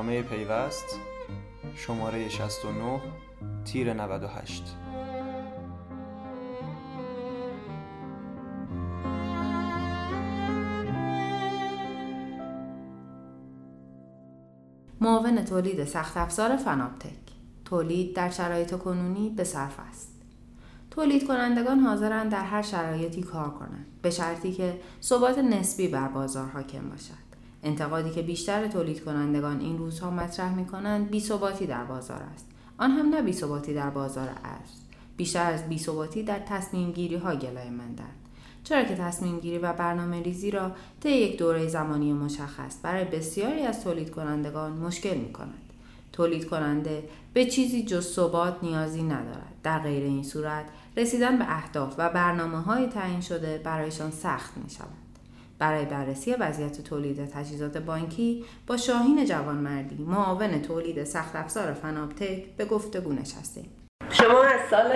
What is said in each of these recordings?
برنامه پیوست شماره 69 تیر 98 معاون تولید سخت افزار فناپتک. تولید در شرایط کنونی به صرف است. تولید کنندگان حاضرند در هر شرایطی کار کنند به شرطی که ثبات نسبی بر بازار حاکم باشد. انتقادی که بیشتر تولید کنندگان این روزها مطرح می کنند بیثباتی در بازار است آن هم نه بیثباتی در بازار ارز بیشتر از بیثباتی در تصمیم گیری ها گلای مندند چرا که تصمیم گیری و برنامه ریزی را طی یک دوره زمانی مشخص برای بسیاری از تولید کنندگان مشکل می کند. تولید کننده به چیزی جز ثبات نیازی ندارد. در غیر این صورت رسیدن به اهداف و برنامه های تعیین شده برایشان سخت می شود. برای بررسی وضعیت تولید تجهیزات بانکی با شاهین جوانمردی معاون تولید سخت افزار فنابتک به گفتگو نشستیم. شما از سال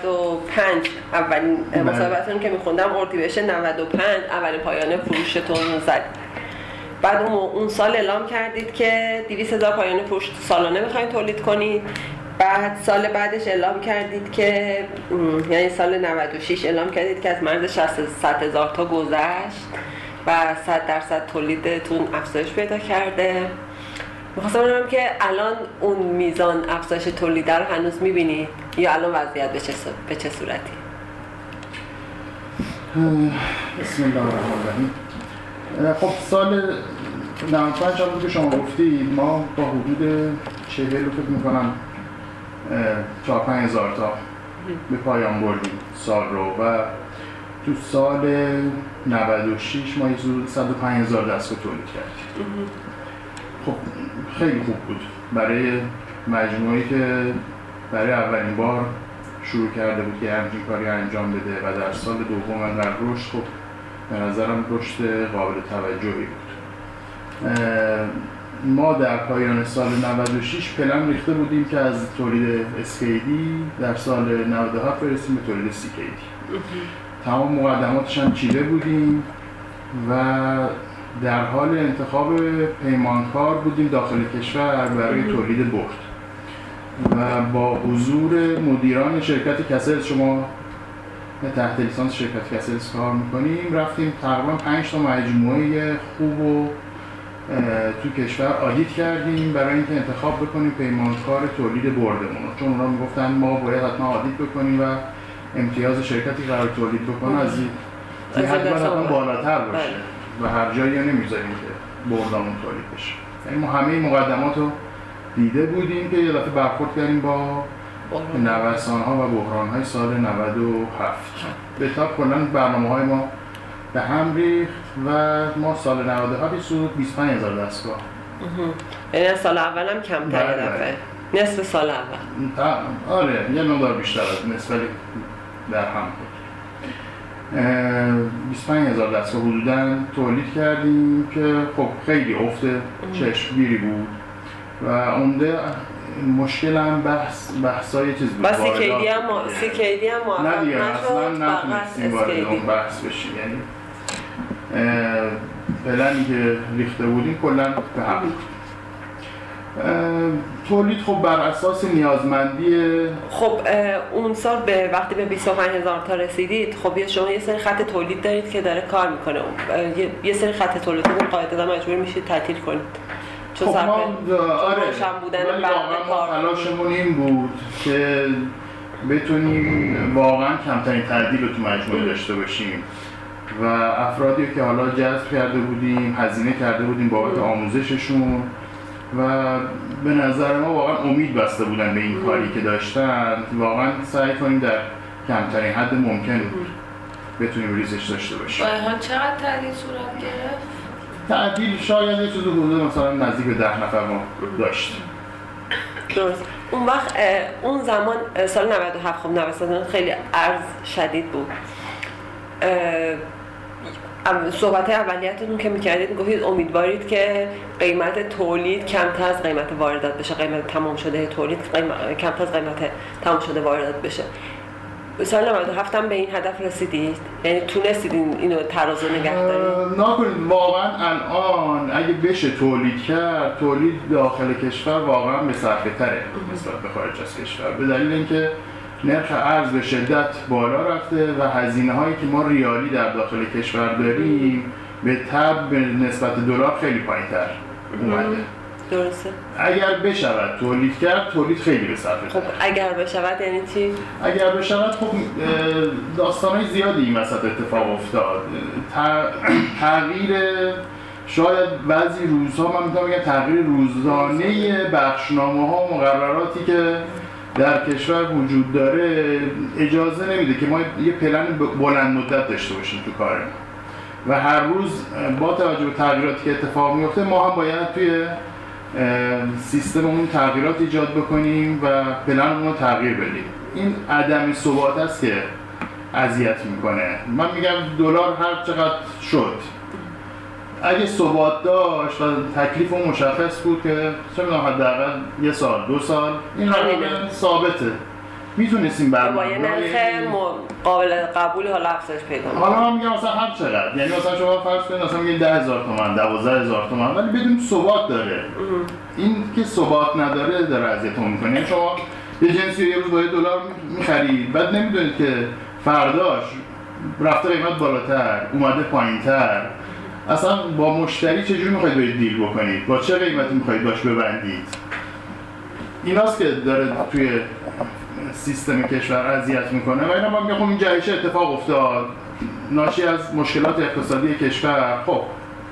95 اولین بله. مصاحبتتون که میخوندم اردیبهشت 95 اولین پایان فروشتون زد. بعد اون, اون سال اعلام کردید که 200 هزار پایان فروش سالانه می‌خواین تولید کنید. بعد سال بعدش اعلام کردید که یعنی سال 96 اعلام کردید که از مرز 60 100 هزار تا گذشت و 100 درصد تولیدتون افزایش پیدا کرده. می‌خواستم بدونم که الان اون میزان افزایش تولید رو هنوز می‌بینید یا الان وضعیت به چه, به چه صورتی؟ بسم الله الرحمن الرحیم. خب سال 95 هم که شما گفتید. ما با حدود 40 رو فکر می‌کنم 4 5 هزار تا به پایان بردیم سال رو و تو سال 96 ما یه حدود 105 هزار دستگاه تولید کردیم. خب خیلی خوب بود. برای مجموعی که برای اولین بار شروع کرده بود که همچین کاری انجام بده و در سال دوم و در رشد خب به نظرم رشد قابل توجهی بود. ما در پایان سال 96 پلن ریخته بودیم که از تولید اسکیدی در سال 97 برسیم به تولید سیکیدی تمام مقدماتش هم چیده بودیم و در حال انتخاب پیمانکار بودیم داخل کشور برای تولید برد. و با حضور مدیران شرکت کسلز شما تحت لیسانس شرکت کسلز کار می‌کنیم؟ رفتیم تقریبا پنج تا مجموعه خوب و تو کشور آدیت کردیم برای اینکه انتخاب بکنیم پیمانکار تولید بردمون رو. چون اونا می‌گفتن ما باید حتما آدیت بکنیم و امتیاز شرکتی قرار تولید بکنه از این حد حتما. بالاتر باشه و هر جایی نمی‌ذاریم که بردامون تولید بشه یعنی ما همه مقدمات رو دیده بودیم که یه دفعه برخورد کردیم با نوسان ها و بحران های سال 97 به تاب کلا برنامه های ما به هم ریخت و ما سال 97 یه سود 25 هزار دستگاه. یعنی سال اول هم کمتر بله، دفعه. نصف سال اول. آره یه مقدار بیشتر از نسبت در هم بود. اه، 25 هزار دستگاه حدودا تولید کردیم که خب خیلی افت چشمگیری بود و عمده مشکل هم بحث بحثای چیز بود و سیکیدی هم. سیکیدی هم نه دیگه اصلا نتونستیم وارد اون بحث بشیم. یعنی پلنی که ریخته بودیم کلا به هم تولید خب بر اساس نیازمندی خب اون سال به وقتی به 25 هزار تا رسیدید خب یه شما یه سری خط تولید دارید که داره کار می‌کنه. یه, سری خط تولید اون قاعدتا مجبور میشید تعطیل کنید. چون خب ما آره بودن ولی واقعا ما تلاشمون این بود که بتونیم واقعا کمترین تعدیل رو تو مجموعه داشته باشیم. و افرادی که حالا جذب کرده بودیم هزینه کرده بودیم بابت آموزششون و به نظر ما واقعا امید بسته بودن به این کاری که داشتن. واقعا سعی کنیم در کمترین حد ممکن بتونیم ریزش داشته باشیم. ها چقدر تعدیل صورت گرفت؟ تعدیل شاید یه چیز حدود مثلا نزدیک به ده نفر ما داشتیم. درست. اون وقت اون زمان سال 97 خب نوسان خیلی ارز شدید بود. صحبت اولیتتون که می‌کردید گفتید امیدوارید که قیمت تولید کمتر از قیمت واردات بشه. قیمت تمام شده تولید قیمت- کمتر از قیمت تمام شده واردات بشه. سال 97 هم به این هدف رسیدید؟ یعنی تونستید این اینو ترازو نگه دارید؟ نکنید. واقعا الان اگه بشه تولید کرد تولید داخل کشور واقعا به صرفه تره نسبت به خارج از کشور. به دلیل اینکه نرخ ارز به شدت بالا رفته و هزینه هایی که ما ریالی در داخل کشور داریم به تب به نسبت دلار خیلی پایین تر اومده. درسته. اگر بشود تولید کرد تولید خیلی به صرفه خب. اگر بشود یعنی چی؟ اگر بشود خب داستان های زیادی این وسط اتفاق افتاد. تغییر شاید بعضی روزها من می‌تونم بگم تغییر روزانه بخشنامه ها و مقرراتی که در کشور وجود داره اجازه نمیده که ما یه پلن بلند مدت داشته باشیم تو کارمون و هر روز با توجه به تغییراتی که اتفاق میفته ما هم باید توی سیستممون تغییرات ایجاد بکنیم و پلنمون رو تغییر بدیم. این عدم ثبات است که اذیت می‌کنه. من میگم دلار هر چقدر شد اگه ثبات داشت و تکلیف اون مشخص بود که چه می‌دونم حداقل یه سال دو سال این. رقم ثابته. می‌تونستیم با یه برنامه نرخ قابل قبول حالا افزایش پیدا. حالا من میگم مثلا هر چقدر. یعنی مثلا شما فرض کنید مثلا میگین 10000 تومان 12000 تومان ولی بدون ثبات داره. این که ثبات نداره داره اذیتمون می‌کنه. یعنی شما یه جنسی یه روز با دلار می‌خرید بعد نمی‌دونید که فرداش رفته قیمت بالاتر اومده پایینتر. اصلا با مشتری چجوری می‌خواید باید دیل بکنید؟ با چه قیمتی می‌خواید باش ببندید؟ ایناست که داره توی سیستم کشور اذیت می‌کنه و اینا میگم خب این جهش اتفاق افتاد. ناشی از مشکلات اقتصادی کشور. خب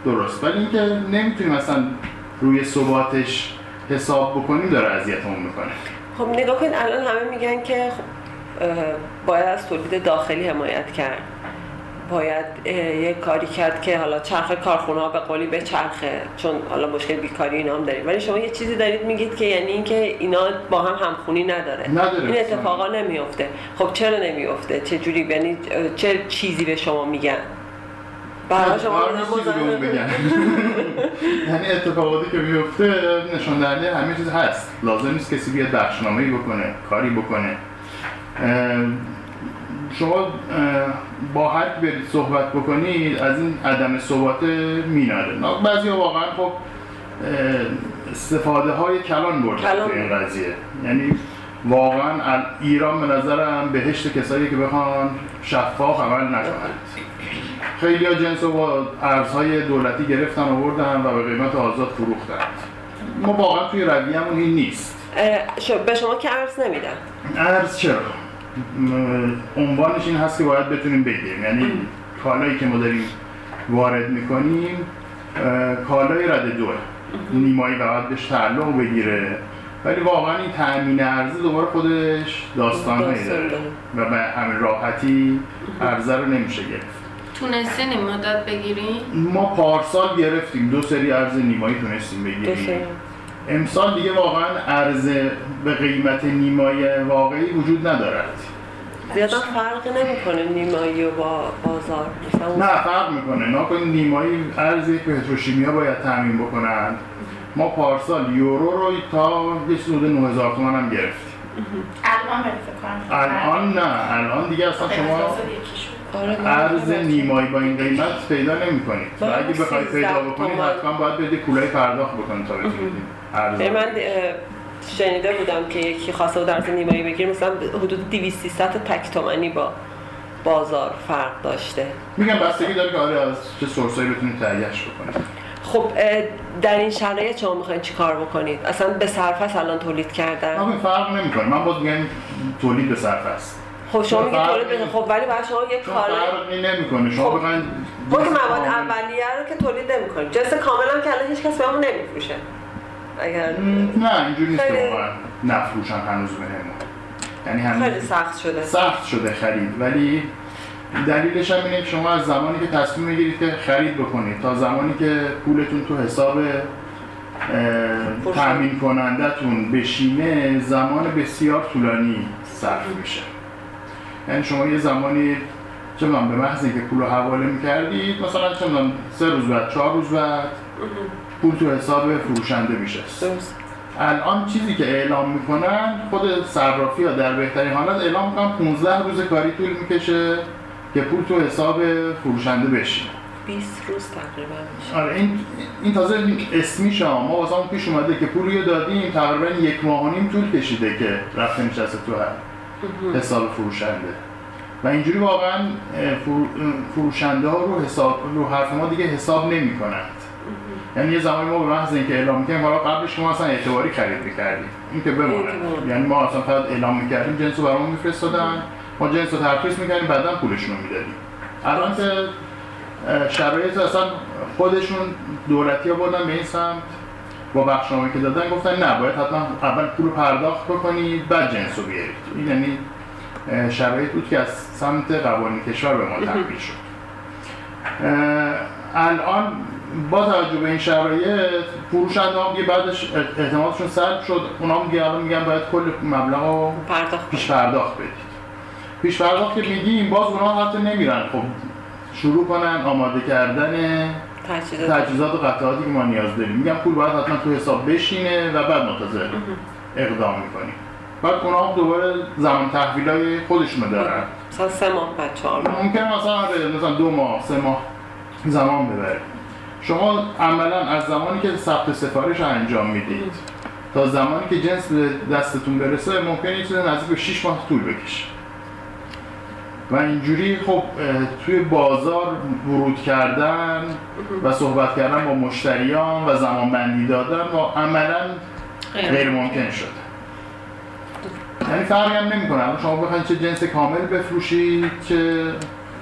درست. ولی اینکه نمی‌تونیم اصلا روی ثباتش حساب بکنیم داره اذیتمون می‌کنه. خب نگاه کنید الان همه میگن که خب باید از تولید داخلی حمایت کرد. باید یه کاری کرد که حالا چرخ کارخونه ها به قولی به چرخه چون حالا مشکل بیکاری اینا هم داریم. ولی شما یه چیزی دارید میگید که یعنی اینکه اینا با هم همخونی نداره. نداره. این اتفاقا نمیفته خب چرا نمیفته چه جوری؟ یعنی چه چیزی به شما میگن؟ برای شما بگن یعنی اتفاقاتی که میفته نشان دهنده همه چیز هست. لازم نیست کسی بیاد بخشنامه‌ای بکنه کاری بکنه. شما با کی برید صحبت بکنید از این عدم ثبات میناره بعضی واقعا خب استفاده های کلان بردن کلان. این قضیه. یعنی واقعا ایران به نظرم بهشت کسایی که بخوان شفاف عمل نکنند. خیلی ها جنس با ارزهای دولتی گرفتن آوردن و به قیمت آزاد فروختن ما واقعا توی رویه‌مون این نیست. به شما که ارز نمیدن. ارز چرا؟ عنوانش این هست که باید بتونیم بگیریم یعنی کالایی که ما داریم وارد می‌کنیم کالای رد دوه نیمایی باید بهش تعلق بگیره. ولی واقعا این تأمین ارزی دوباره خودش داستان داره. و به همین راحتی ارزه رو نمیشه گرفت. تونستین این مدت بگیرین؟ ما پارسال گرفتیم. دو سری ارز نیمایی تونستیم بگیریم. امسال دیگه واقعا ارز به قیمت نیمای واقعی وجود ندارد. زیادا فرق نمی‌کنه نیمایی و با بازار. نه فرق می‌کنه. نه کنید نیمایی ارز یک پتروشیمیا باید تامین بکنن. ما پارسال یورو رو تا یه چیز حدود 9000 تومان هم گرفتیم. الان فکر کنم. الان نه. الان دیگه اصلا شما. آره، ارز. نیمایی با این قیمت پیدا نمی‌کنید. و اگه بخواید 13 پیدا بکنید تومن. حتما باید بدید کولای پرداخت بکنید تا بتونید ارز من شنیده بودم که یکی خواسته بود ارز نیمایی بگیره مثلا حدود 200 300 تا تک تومنی با بازار فرق داشته. میگم بستگی داره که آره از چه سورسایی بتونید تهیهش بکنید خب در این شرایط شما می‌خواین چیکار بکنید؟ اصلا به صرفه الان تولید کردن؟ همین فرق نمی‌کنه. من باز میگم تولید به صرف است خب شما میگید تولید بده نمی- خب ولی برای شما یک کار فرقی نمی‌کنه. شما خب. بخواید مواد اولیه رو که تولید نمی‌کنید جنس کامل هم که الان هیچ کس بهمون نمیفروشه. اگر نه اینجوری نیست که خیلی- نفروشن هنوز بهمون یعنی خیلی هنوز سخت شده. سخت شده خرید. ولی دلیلش هم اینه که شما از زمانی که تصمیم می‌گیرید که خرید بکنید تا زمانی که پولتون تو حساب. تامین کنندتون بشینه زمان بسیار طولانی صرف میشه. یعنی شما یه زمانی چه به محض اینکه پول رو حواله می‌کردید مثلا چه سه روز بعد چهار روز بعد پول تو حساب فروشنده میشه. درست. الان چیزی که اعلام می‌کنن خود صرافی ها در بهترین حالت اعلام می‌کنن 15 روز کاری طول می‌کشه که پول تو حساب فروشنده بشینه 20 روز تقریبا میشه. آره این این تازه اسمی شما ما واسه اون پیش اومده که پول رو دادیم تقریبا یک ماه و نیم طول کشیده که رفته نشسته تو هر حساب فروشنده. و اینجوری واقعا فروشنده ها رو حساب رو حرف ما دیگه حساب نمی کنند یعنی یه زمانی ما به محض اینکه اعلام می‌کنیم حالا قبلش ما اصلا اعتباری خرید می‌کردیم. این که بمانه. یعنی ما اصلا فقط اعلام می‌کردیم جنس رو برامون میفرستادن. ما جنس رو ترخیص می‌کردیم بعدا پولشون رو می‌دادیم. الان که شرایط اصلا خودشون دولتی ها بردن به این سمت با بخشنامه که دادن گفتن نه باید حتما اول پول پرداخت بکنید بعد جنس رو بیارید این یعنی شرایط بود که از سمت قوانین کشور به ما تحمیل شد. الان با توجه به این شرایط فروشنده هم بعدش اعتمادشون سلب شد. اونا هم الان میگن باید کل مبلغ رو پرداخت پیش پرداخت بدید. پیش پرداخت که میگیم باز اونا حتی نمیرن. خب شروع کنن آماده کردن تجهیزات. و قطعاتی که ما نیاز داریم. میگم پول باید حتما تو حساب بشینه و بعد منتظر اقدام می‌کنیم. بعد اونا هم دوباره زمان تحویل های خودشونو دارن. مثلا سه ماه بعد چهار ماه. ممکنه مثلا آره، مثلا دو ماه سه ماه زمان ببره. شما عملا از زمانی که ثبت سفارش رو انجام می‌دید تا زمانی که جنس به دستتون برسه ممکنه یه چیز نزدیک به 6 ماه طول بکشه. و اینجوری خب توی بازار ورود کردن و صحبت کردن با مشتریان و زمان بندی دادن و عملا غیر ممکن. شده. یعنی فرقی هم نمی‌کنه. شما بخواید چه جنس کامل بفروشید چه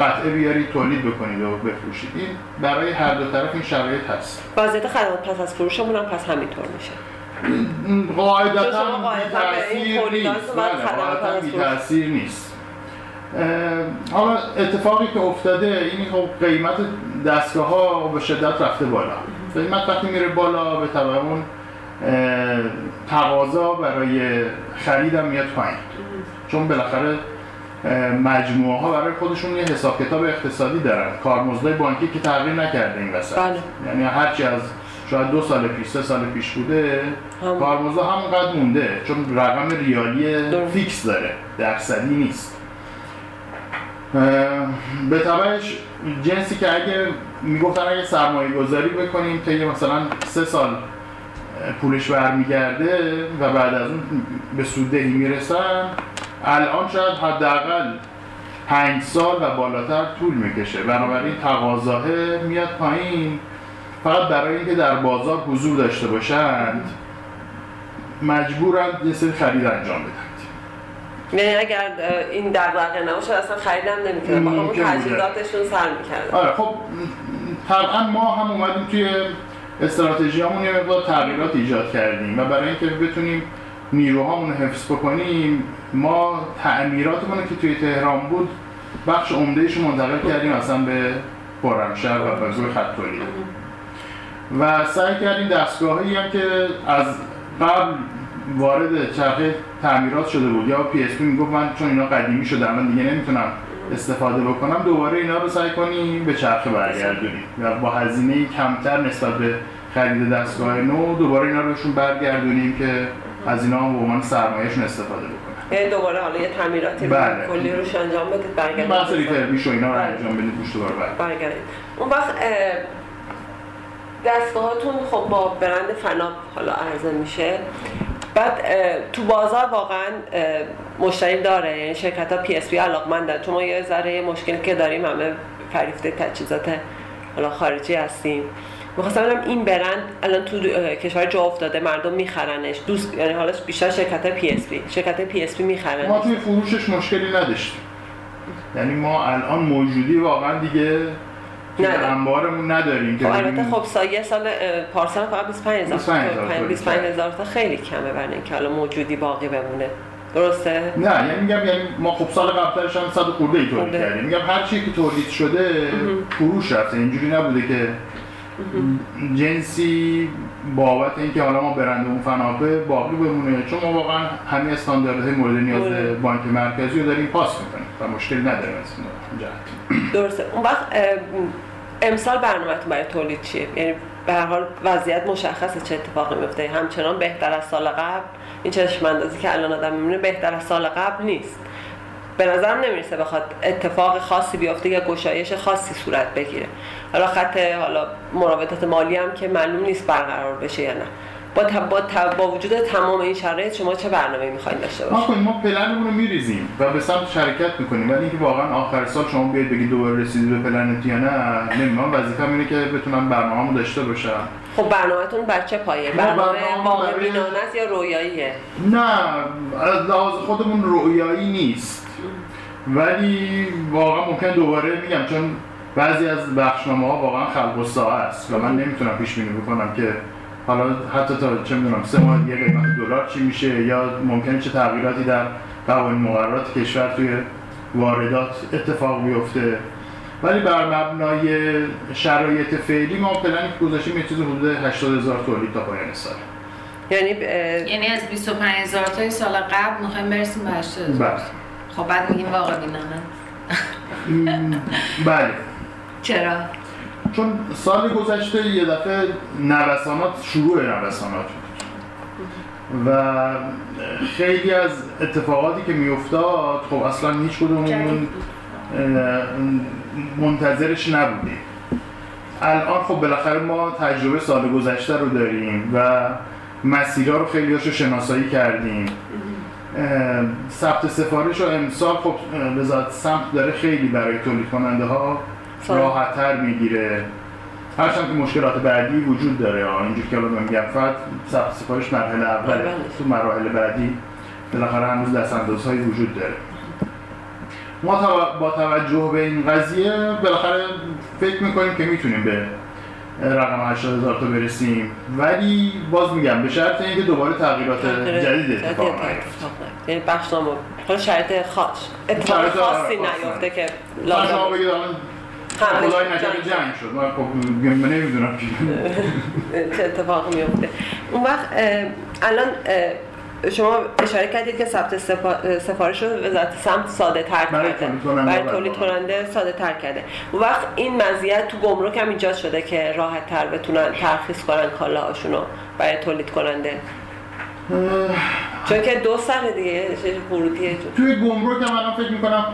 قطعه بیارید تولید بکنید و بفروشید این برای هر دو طرف این شرایط هست. وضعیت خدمات پس از فروشمون هم پس همینطور میشه. قاعدتا تولیدات نیست. بله، قاعدتا فروش. بی‌تأثیر نیست. حالا اتفاقی که افتاده این خب قیمت دستگاه ها به شدت رفته بالا. قیمت وقتی میره بالا به طبع اون تقاضا برای خرید هم میاد پایین. چون بالاخره مجموعه ها برای خودشون یه حساب کتاب اقتصادی دارن کارمزدای بانکی که تغییر نکرده این وسط بله. یعنی هرچی از شاید دو سال پیش سه سال پیش بوده هم. کارمزد همونقدر مونده چون رقم ریالی درست. فیکس داره درصدی نیست به طبعش جنسی که اگه می‌گفتن اگه سرمایه گذاری بکنیم تا یه مثلا سه سال پولش برمیگرده و بعد از اون به سوددهی می‌رسن الان شاید حداقل پنج سال و بالاتر طول می‌کشه. بنابراین تقاضاه میاد پایین. فقط برای اینکه در بازار حضور داشته باشند مجبورند یه سری خرید انجام بدن. یعنی اگر این دغدغه نباشه اصلا خریدم نمی‌کردن با همون. تجهیزاتشون سر می‌کردن. آره خب طبعا ما هم اومدیم توی استراتژیامون یه مقدار تغییرات ایجاد کردیم و برای اینکه بتونیم نیروهامون رو حفظ بکنیم. ما تعمیراتمون رو که توی تهران بود بخش عمدهش منتقل کردیم اصلا به خرمشهر و به خط و سعی کردیم دستگاهی هم که از قبل وارد چرخه تعمیرات شده بود. یا PSP می‌گفت من چون اینا قدیمی شده من دیگه نمی‌تونم استفاده بکنم. دوباره اینا رو سعی کنیم به چرخه برگردونیم. و با هزینه کمتر نسبت به خرید دستگاه نو دوباره اینا رو بهشون برگردونیم که از اینا هم به عنوان سرمایهشون استفاده بکنن دوباره حالا یه تعمیراتی بله. کلی روش انجام بدید برگردید بحث refurbish و اینا رو بله. انجام بدید روش دوباره برگردونیم. برگردید اون وقت اه، دستگاهاتون خب با برند فناپ حالا عرضه میشه بعد تو بازار واقعا مشتری داره یعنی شرکت ها PSP علاقمندن چون ما یه ذره مشکلی که داریم همه فریفته تجهیزات حالا خارجی هستیم می‌خواستم ببینم این برند الان تو کشور جا افتاده مردم میخرنش. دوست یعنی حالا بیشتر شرکت پی اس پی شرکت پی اس پی می‌خرن ما توی فروشش مشکلی نداشتیم. یعنی ما الان موجودی واقعا دیگه توی نداریم. انبارمون نداریم. که خب البته خب سایه سال پارسال فقط 25000 25,000 تولید 25000 تا خیلی کمه برای اینکه حالا موجودی باقی بمونه. درسته؟ نه یعنی میگم یعنی ما خب سال قبلش هم صد خورده ای تولید. کردیم. میگم هر چی که تولید شده فروش رفته. اینجوری نبوده که جنسی بابت اینکه حالا ما برند اون فناپه باقی بمونه. چون ما واقعا همه استانداردهای مورد نیاز. بانک مرکزی رو داریم پاس می‌کنیم و مشکلی نداریم از این جهت. درسته. اون وقت امسال برنامهتون برای تولید چیه؟ یعنی به هر حال وضعیت مشخصه چه اتفاقی میفته همچنان بهتر از سال قبل. این چشم اندازی که الان آدم می‌بینه بهتر از سال قبل نیست. به نظرم نمی‌رسه بخواد اتفاق خاصی بیفته یا گشایش خاصی صورت بگیره. حالا خط حالا مراودات مالی هم که معلوم نیست برقرار بشه یا نه. با, تب... با, تب... با وجود تمام این شرایط شما چه برنامه می‌خواین داشته ما باشید؟ کنیم ما پلنمون رو میریزیم و به سمت شرکت می‌کنیم. ولی اینکه واقعا آخر سال شما بیاید بگید دوباره رسیدی به پلنت یا نه نمی‌دونم. وظیفم اینه که بتونم برنامه‌مو داشته باشم. خب برنامهتون بر چه پایه. ما برنامه واقع برای- یا رویاییه؟ نه از لحاظ خودمون رؤیایی نیست. ولی واقعا ممکن دوباره میگم چون بعضی از بخشنامه ها واقعا خلق و ساعه است و من نمی‌تونم پیش بینی بکنم که حالا حتی تا چه می‌دونم سه ماه دیگه قیمت دلار چی میشه یا ممکنه چه تغییراتی در قوانین مقررات کشور توی واردات اتفاق بیفته. ولی بر مبنای شرایط فعلی ما پلنی که گذاشتیم یه چیز حدود 80 هزار تولید تا پایان سال. یعنی اه، یعنی از 25 هزار تای سال قبل می‌خوایم برسیم به 80 بله. خب بعد میگیم واقع بینانه بله. چرا؟ چون سال گذشته یه دفعه نوسانات شروع نوسانات بود. و خیلی از اتفاقاتی که میافتاد خب اصلا هیچ کدوممون منتظرش نبودیم. الان خب بالاخره ما تجربه سال گذشته رو داریم و مسیرها رو خیلی رو شناسایی کردیم. ثبت سفارش و امسال خب وزارت سمت داره خیلی برای تولید کننده ها سال. راحتتر می‌گیره هرچند که مشکلات بعدی وجود داره. اینجور که الان میگم فقط ثبت سفارش مرحله اوله بله. تو مراحل بعدی بالاخره هنوز دستاندازهایی وجود داره ما با توجه به این قضیه بالاخره فکر می‌کنیم که می‌تونیم به رقم 80 هزار تا برسیم. ولی باز میگم به شرط اینکه دوباره تغییرات جدید اتفاق نیفته. یعنی بخشنامه حالا شرایط خاص. اتفاق خاصی خاص نیفته که مثلا شما لازم بگید خدای نکرده جنگ شد. من خب من نمی‌دونم. چه اتفاقی میفته اون وقت الان شما اشاره کردید که ثبت سفا- سفارش رو وزارت سمت ساده تر کرده. تولید کننده برای تولید. کننده ساده تر کرده. اون وقت این مزیت تو گمرک هم ایجاد شده که راحت تر بتونن ترخیص کنن کالاهاشون رو برای تولید کننده. چون که دو سال دیگه ورودیه تو توی گمرک هم الان فکر می‌کنم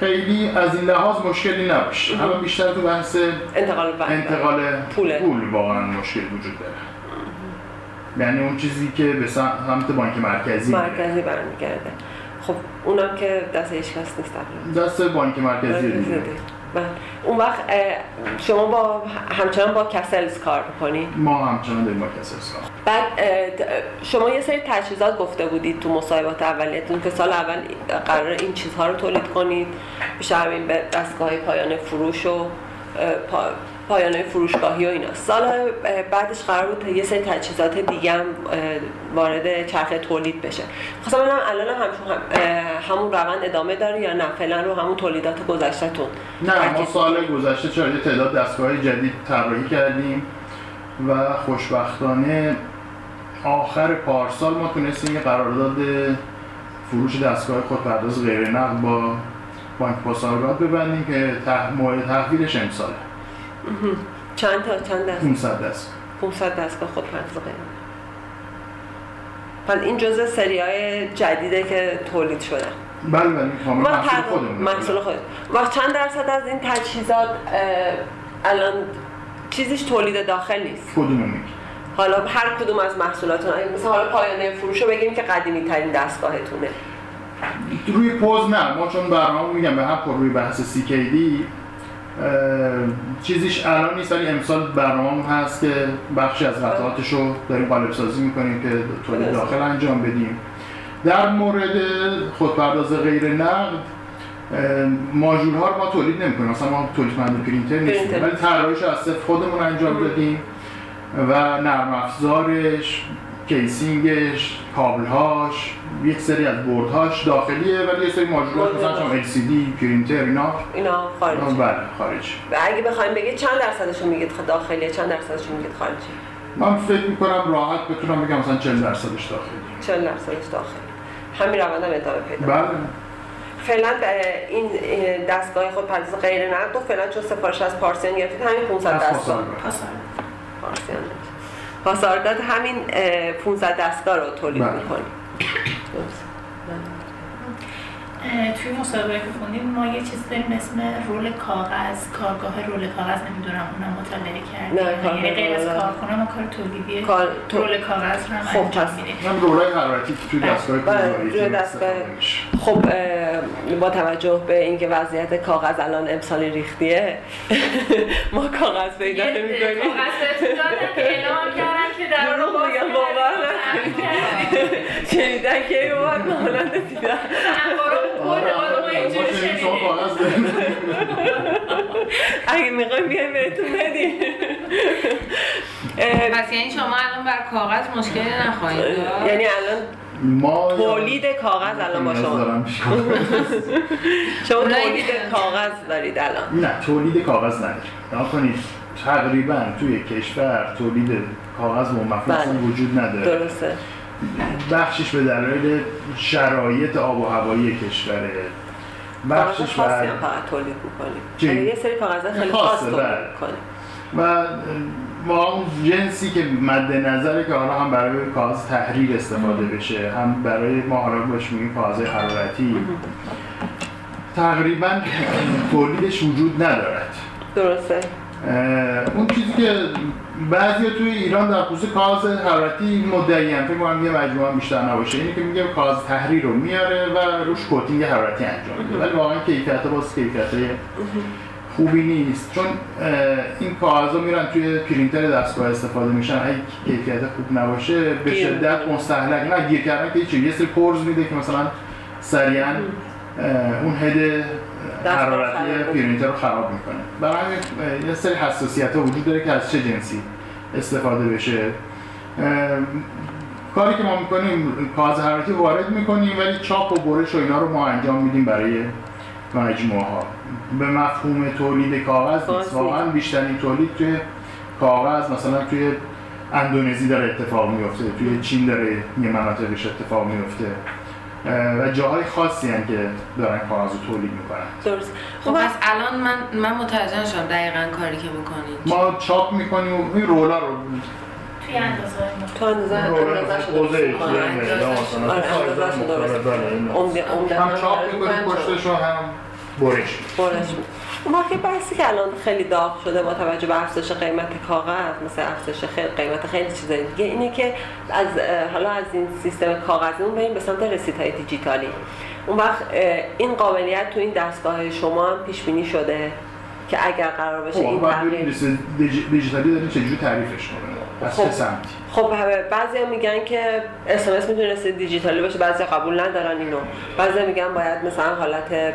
خیلی از این لحاظ مشکلی نباشه. الان بیشتر تو بحث انتقال انتقال. پول واقعا مشکل وجود داره. یعنی اون چیزی که به سمت بانک مرکزی. مرکزی برمیگرده. خب اونم که دست هیچ کس نیست دست بانک مرکزی دیگه بله. اون وقت شما با همچنان با کسلز کار می‌کنی؟ ما همچنان داریم با کسی اصلاح بعد شما یه سری تجهیزات گفته بودید تو مصاحبات اولیتون که سال اول قرار این چیزها رو تولید کنید. بیشتر همین به دستگاه پایان فروش و اه، پا... پایان فروشگاهی و اینا. سال بعدش قرار بود یه سری تجهیزات دیگه هم وارد چرخه تولید بشه. خواستم ببینم الان هم همون روند ادامه داره یا نه؟ فعلا رو همون تولیدات گذشتهتون. نه ما سال گذشته چرا یه تعداد دستگاه جدید طراحی کردیم و خوشبختانه آخر پارسال ما تونستیم یه قرارداد فروش دستگاه خودپرداز غیر نقد با بانک پاسارگاد ببندیم که ته... موعد تحویلش امساله. چند تا چند دست؟ 500 دست. 500 دستگاه خود پرداز غیر پس این جزء سری های جدیده که تولید شدن بله بله کامل ما محصول خودمون محصول خود. و چند درصد از این تجهیزات الان چیزیش تولید داخل نیست. میگی حالا هر کدوم از محصولاتون مثلا حالا پایانه فروش رو بگیم که قدیمی ترین دستگاهتونه. روی پوز نه. ما چون برنامه میگم به هم پر روی بحث CKD چیزیش الان نیست ولی امسال برنامه هست که بخشی از قطعاتش رو داریم قالب سازی می‌کنیم که تولید داخل انجام بدیم. در مورد خودپرداز غیر نقد ماژول ها رو ما تولید نمی‌کنیم. مثلا ما تولید کننده پرینتر نیستیم. ولی طراحیش رو از صفر خودمون انجام دادیم و نرم افزارش کیسینگش کابلهاش یک سری از بردهاش داخلیه ولی یه سری ماژولات مثلا چون LCD پرینتر اینا. اینا خارجی بله خارجی و اگه بخوایم بگید چند درصدشون میگید داخلیه چند درصدشون میگید خارجی من فکر می‌کنم راحت بتونم بگم مثلا 40 درصدش داخلی 40 درصدش داخلی همین روند هم ادامه پیدا بله. فعلا این اه، دستگاه خود پرداز غیر نقد و فعلا چون سفارش از پارسیان گرفتید همین 500 از دستگاه پاسارگاد. همین اه، 15 دستگاه رو تولید بله. می‌کنیم اه، توی مسابقه که خوندیم ما یه چیز داریم اسم رول کاغذ کارگاه رول کاغذ نمی‌دونم اونم مطالعه کردیم نه، کارگاه یعنی غیر از رول- کارخونه ما کار تولیدی کار- تو- رول کاغذ هم خب، انجام پس- میدیم هم رولای حرارتی توی دستگاه بله، دستگاه استفاده میشه. خب با توجه به اینکه وضعیت کاغذ الان امسال ریختیه ما کاغذ پیدا نمی‌کنیم کاغذ اعلام کردن که در باز میگم. باور شنیدن که اومد. کاغذ داریم. اگه می‌خوایم بیایم بهتون بدیم. اه، پس یعنی شما الان بر کاغذ مشکلی نخواهید؟ یعنی الان ما تولید کاغذ الان با شما. شما تولید کاغذ دارید الان. نه تولید کاغذ نداریم. کنید تقریبا توی کشور تولید کاغذ با مفهوم بله. وجود نداره. درسته. بخشش به دلایل شرایط آب و هوایی کشوره بخشش خاصی بر هم فقط تولید می‌کنیم. چی؟ یه سری کاغذ خیلی خاص تولید بله. می‌کنیم. و ما اون جنسی که مد نظره که حالا هم برای کاغذ تحریر استفاده بشه هم برای ما حالا بهش میگیم کاغذ حرارتی. تقریبا تولیدش وجود ندارد. درسته. اون چیزی که بعضی توی ایران در خصوص کاغذ حرارتی مدعیان فکر کنم یه مجموعه هم بیشتر نباشه اینه که میگه کاغذ تحریر رو میاره و روش کوتینگ حرارتی انجام میده ولی واقعا کیفیت باز کیفیت خوبی نیست چون این کاغذ میرن توی پرینتر دستگاه استفاده میشن اگه کیفیت خوب نباشه به شدت. مستهلک نه گیر کردن که. یه سری کورز میده که مثلا سریعا اون هد حرارتی. پرینتر رو خراب می‌کنه. برای یه سری حساسیت ها وجود داره که از چه جنسی استفاده بشه. کاری که ما می‌کنیم کاغذ حرارتی وارد می‌کنیم ولی چاپ و برش و اینا رو ما انجام میدیم برای مجموعه ها به مفهوم تولید کاغذ نیست. واقعا بیشترین تولید توی کاغذ مثلا توی اندونزی داره اتفاق میفته توی چین داره یه مناطقش اتفاق میفته و جاهای خاصی هم که دارن کاغذ رو تولید می‌کنن. درست. خب خب پس الان من من متوجه نشدم دقیقا کاری که می‌کنید ما چاپ می‌کنیم و این رولا رو توی اندازه های تو اندازه آره، آره، عمده هم چاپ می‌کنیم پشتش رو هم برش. برش. اون وقت یه بحثی که الان خیلی داغ شده با توجه به افزایش قیمت کاغذ مثل افزایش خیلی قیمت خیلی چیزای دیگه اینه که از حالا از این سیستم کاغذیمون بریم به سمت رسیدهای دیجیتالی. اون وقت این قابلیت تو این دستگاه شما هم پیش بینی شده که اگر قرار این خب بعد تغییر دیجیتالی داریم چجوری تعریفش کنیم از خب. چه سمتی؟ خب بعضی میگن که SMS می‌تونست دیجیتالی باشه بعضی قبول ندارن اینو. بعضی میگن باید مثلا حالت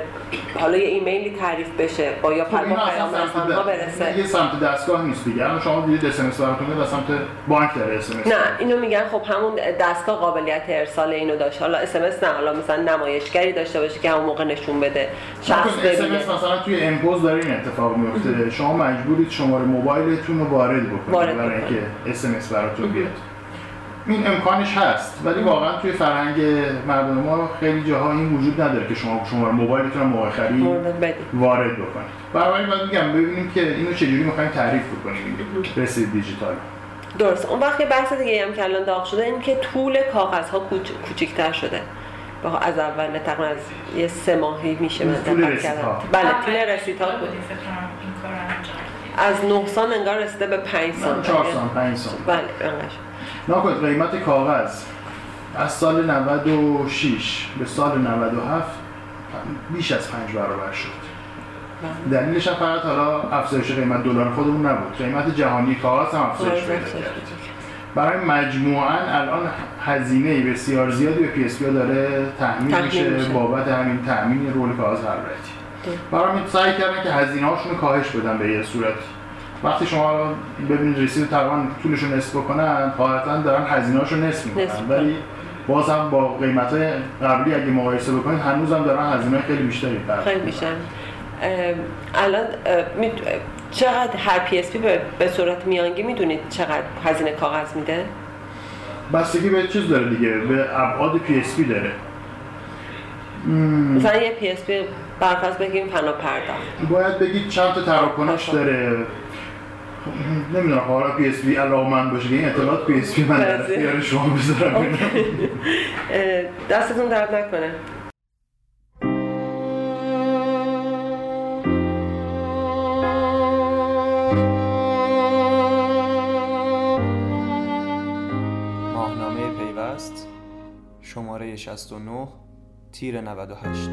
حالا یه ایمیلی تعریف بشه با یا خب پیام اینا اصلا پیام د- برسه. یه سمت دستگاه نیست دیگه. الان شما دیدید SMS براتون سمت بانک داره SMS نه اینو میگن خب همون دستگاه قابلیت ارسال اینو داشت. حالا اس نه حالا مثلا نمایشگری داشته باشه که همون موقع نشون بده شخص SMS مثلا توی mPOS داره این اتفاق میفته شما مجبورید شماره موبایلتون رو وارد بکنید برای. اینکه SMS براتون بیاد. این امکانش هست ولی واقعا توی فرهنگ مردم ما خیلی جاها این وجود نداره که شما شماره موبایلتون رو موقع خرید مورد بدی. وارد بکنید. برای باید میگم ببینیم که اینو چجوری می‌خوایم تعریف بکنیم. رسید دیجیتال. درست اون وقت یه بحث دیگه هم که الان داغ شده این که طول کاغذ ها کوچیک‌تر شده. با از اول تقریبا از یه سه ماهی میشه من طول دقت. کردم بله طول رسیدها. بودیم بود. از 9 سان انگار رسیده به 5 سان 4 سال 5 سال. بله انقدر ناکن قیمت کاغذ. از سال 96 به سال 97 بیش از 5 برابر شد. دلیلش هم فقط حالا افزایش قیمت دلار خودمون نبود. قیمت جهانی کاغذ هم افزایش پیدا کرد. برای مجموعاً الان هزینه بسیار زیادی به پی اس داره. تحمیل میشه. بابت همین تامین رول کاغذ حرارتی برای سعی کردن که هزینه هاشون رو کاهش بدن به یه صورت. وقتی شما ببینید رسید تقریبا طولش رو نصف بکنن قاعدتا دارن هزینه هاشو نصف می‌کنن. ولی باز هم با قیمت قبلی اگه مقایسه بکنید هنوز هم دارن هزینه خیلی بیشتری خیلی بیشتر الان می- چقدر هر PSP به صورت میانگین می‌دونید چقدر هزینه کاغذ میده؟ بستگی به چیز داره دیگه به ابعاد PSP داره. مثلا یه PSP برفرض بگیم فناپ پرداخت باید بگید چند تا تراکنش. داره. نمی‌دونم حالا PSP علاقه مند باشه که این اطلاعات PSP من در بله. اختیار شما بذارم. اه، دستتون درد نکنه. ماهنامه پیوست شماره 69 تیر 98